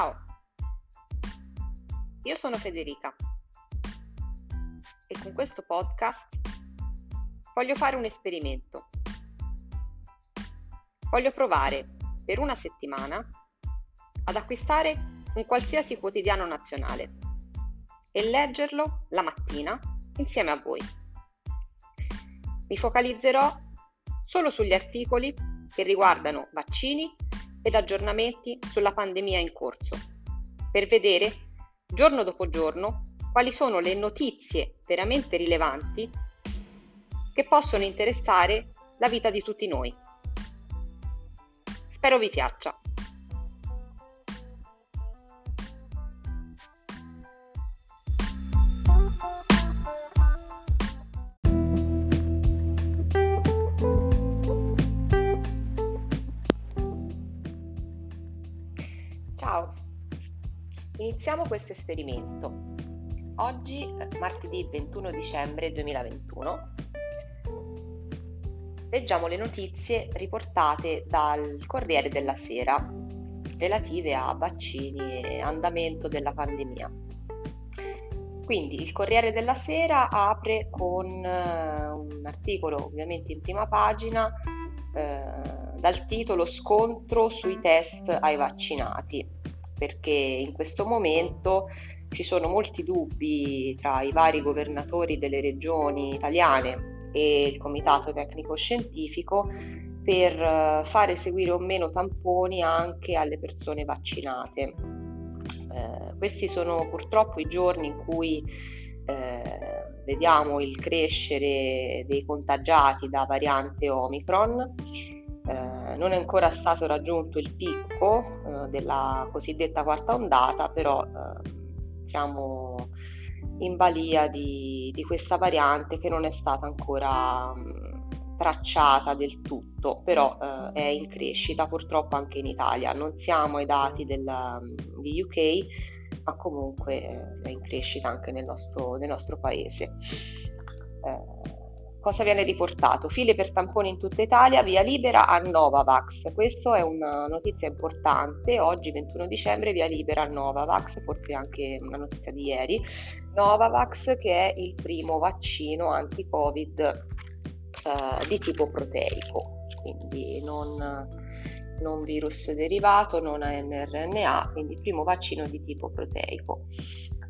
Ciao, io sono Federica e con questo podcast voglio fare un esperimento. Voglio provare per una settimana ad acquistare un qualsiasi quotidiano nazionale e leggerlo la mattina insieme a voi. Mi focalizzerò solo sugli articoli che riguardano vaccini ed aggiornamenti sulla pandemia in corso, per vedere giorno dopo giorno quali sono le notizie veramente rilevanti che possono interessare la vita di tutti noi. Spero vi piaccia. Ciao, iniziamo questo esperimento. Oggi, martedì 21 dicembre 2021, leggiamo le notizie riportate dal Corriere della Sera relative a vaccini e andamento della pandemia. Quindi il Corriere della Sera apre con eh, un articolo ovviamente in prima pagina eh, dal titolo Scontro sui test ai vaccinati, perché in questo momento ci sono molti dubbi tra i vari governatori delle regioni italiane e il Comitato Tecnico Scientifico per eh, fare seguire o meno tamponi anche alle persone vaccinate. Eh, questi sono purtroppo i giorni in cui eh, vediamo il crescere dei contagiati da variante Omicron non è ancora stato raggiunto il picco eh, della cosiddetta quarta ondata, però eh, siamo in balia di, di, questa variante che non è stata ancora mh, tracciata del tutto, però eh, è in crescita purtroppo anche in Italia. Non siamo ai dati della, di UK, ma comunque eh, è in crescita anche nel nostro, nel nostro paese. Eh, Cosa viene riportato? File per tamponi in tutta Italia, via libera a Novavax. Questa è una notizia importante. Oggi, 21 dicembre, via libera a Novavax, forse anche una notizia di ieri. Novavax, che è il primo vaccino anti-Covid eh, di tipo proteico, quindi non, non virus derivato, non a mRNA, quindi primo vaccino di tipo proteico.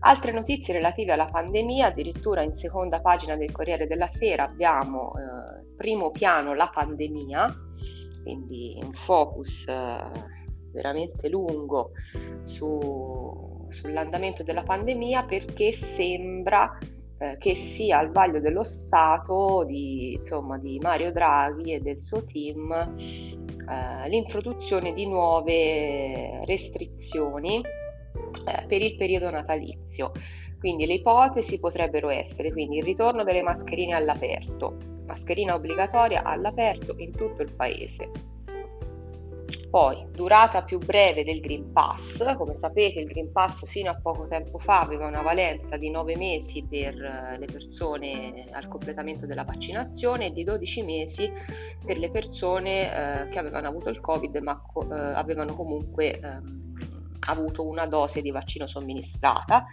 Altre notizie relative alla pandemia, addirittura in seconda pagina del Corriere della Sera abbiamo eh, primo piano la pandemia, quindi un focus eh, veramente lungo su, sull'andamento della pandemia perché sembra eh, che sia al vaglio dello Stato di, insomma, di Mario Draghi e del suo team eh, l'introduzione di nuove restrizioni eh, per il periodo natalizio. Quindi le ipotesi potrebbero essere quindi il ritorno delle mascherine all'aperto, mascherina obbligatoria all'aperto in tutto il paese. Poi, durata più breve del Green Pass, come sapete il Green Pass fino a poco tempo fa aveva una valenza di 9 mesi per eh, le persone al completamento della vaccinazione e di 12 mesi per le persone eh, che avevano avuto il Covid ma co- eh, avevano comunque ehm, avuto una dose di vaccino somministrata.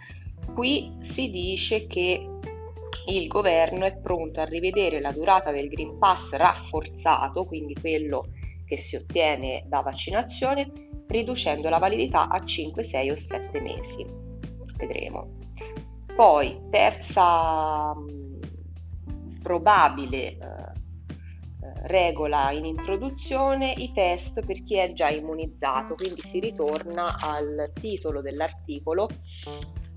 Qui si dice che il governo è pronto a rivedere la durata del Green Pass rafforzato, quindi quello che si ottiene da vaccinazione, riducendo la validità a 5, 6 o 7 mesi. Vedremo. Poi, terza probabile eh, regola in introduzione i test per chi è già immunizzato, quindi si ritorna al titolo dell'articolo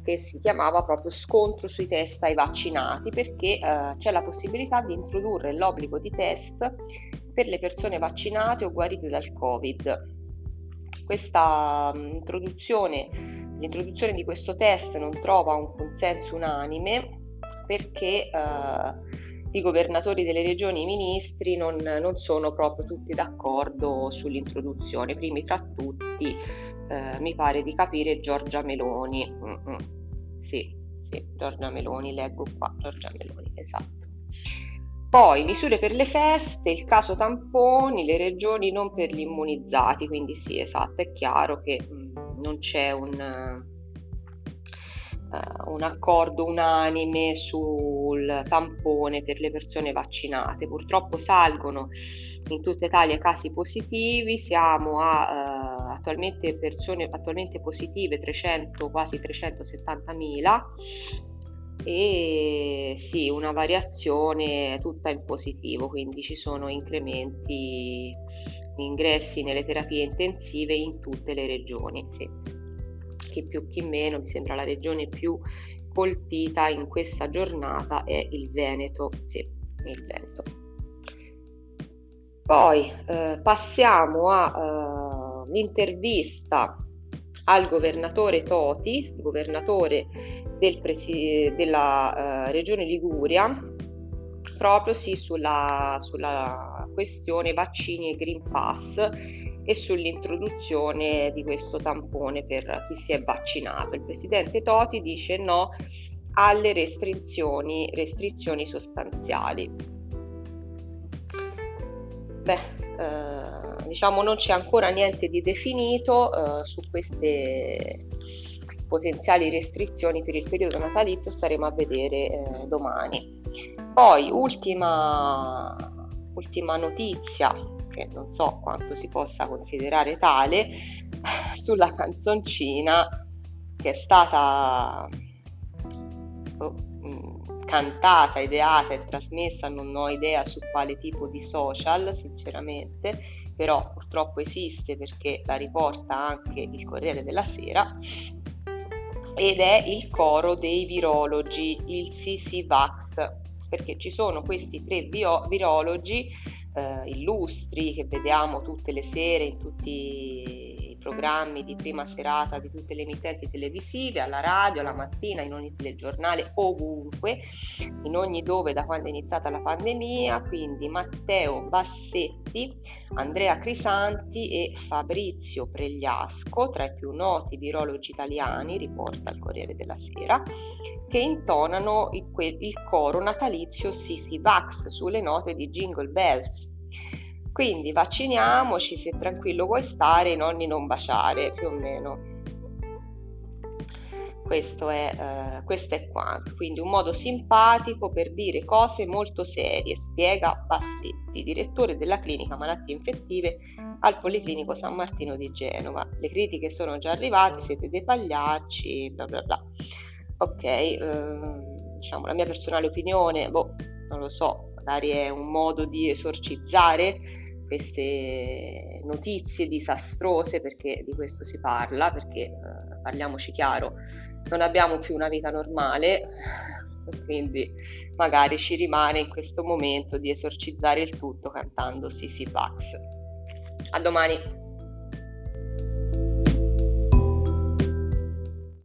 che si chiamava proprio scontro sui test ai vaccinati perché eh, c'è la possibilità di introdurre l'obbligo di test per le persone vaccinate o guarite dal Covid. Questa mh, introduzione, l'introduzione di questo test non trova un consenso unanime perché eh, i governatori delle regioni i ministri non, non, sono proprio tutti d'accordo sull'introduzione. Primi tra tutti eh, mi pare di capire Giorgia Meloni. Mm-mm. Sì, sì, Giorgia Meloni, leggo qua, Giorgia Meloni, esatto. Poi misure per le feste, il caso tamponi, le regioni non per gli immunizzati, quindi sì, esatto, è chiaro che mm, non c'è un, uh, un accordo unanime sul tampone per le persone vaccinate. Purtroppo salgono in tutta Italia casi positivi, siamo a uh, attualmente persone attualmente positive 300, quasi 370 mila e sì, una variazione tutta in positivo, quindi ci sono incrementi, ingressi nelle terapie intensive in tutte le regioni. Sì. Chi più chi meno, mi sembra la regione più colpita in questa giornata è il Veneto. Sì, il Veneto. Poi eh, passiamo all'intervista uh, al governatore Toti, governatore del presi- della uh, regione Liguria, proprio sì, sulla, sulla questione vaccini e Green Pass e sull'introduzione di questo tampone per chi si è vaccinato. Il presidente Toti dice no alle restrizioni, restrizioni sostanziali. Beh, eh, diciamo non c'è ancora niente di definito eh, su queste potenziali restrizioni per il periodo natalizio, staremo a vedere eh, domani. Poi, ultima, ultima notizia, che non so quanto si possa considerare tale, sulla canzoncina che è stata oh, cantata, ideata e trasmessa, non ho idea su quale tipo di social, sinceramente, però purtroppo esiste perché la riporta anche il Corriere della Sera ed è il coro dei virologi, il CC-Vax, perché ci sono questi tre virologi eh, illustri che vediamo tutte le sere in tutti programmi di prima serata di tutte le emittenti televisive, alla radio, alla mattina, in ogni telegiornale, ovunque, in ogni dove da quando è iniziata la pandemia, quindi Matteo Bassetti, Andrea Crisanti e Fabrizio Pregliasco, tra i più noti virologi italiani, riporta il Corriere della Sera, che intonano il, il coro natalizio Sisi Vax sulle note di Jingle Bells quindi vacciniamoci, se tranquillo vuoi stare, i nonni non baciare, più o meno. Questo è, eh, questo è quanto. Quindi un modo simpatico per dire cose molto serie, spiega Bassetti, direttore della clinica malattie infettive al Policlinico San Martino di Genova. Le critiche sono già arrivate, siete dei pagliacci, bla bla bla. Ok, eh, diciamo la mia personale opinione, boh, non lo so, magari è un modo di esorcizzare queste notizie disastrose, perché di questo si parla, perché eh, parliamoci chiaro, non abbiamo più una vita normale, quindi magari ci rimane in questo momento di esorcizzare il tutto cantando Sisi Pax. A domani!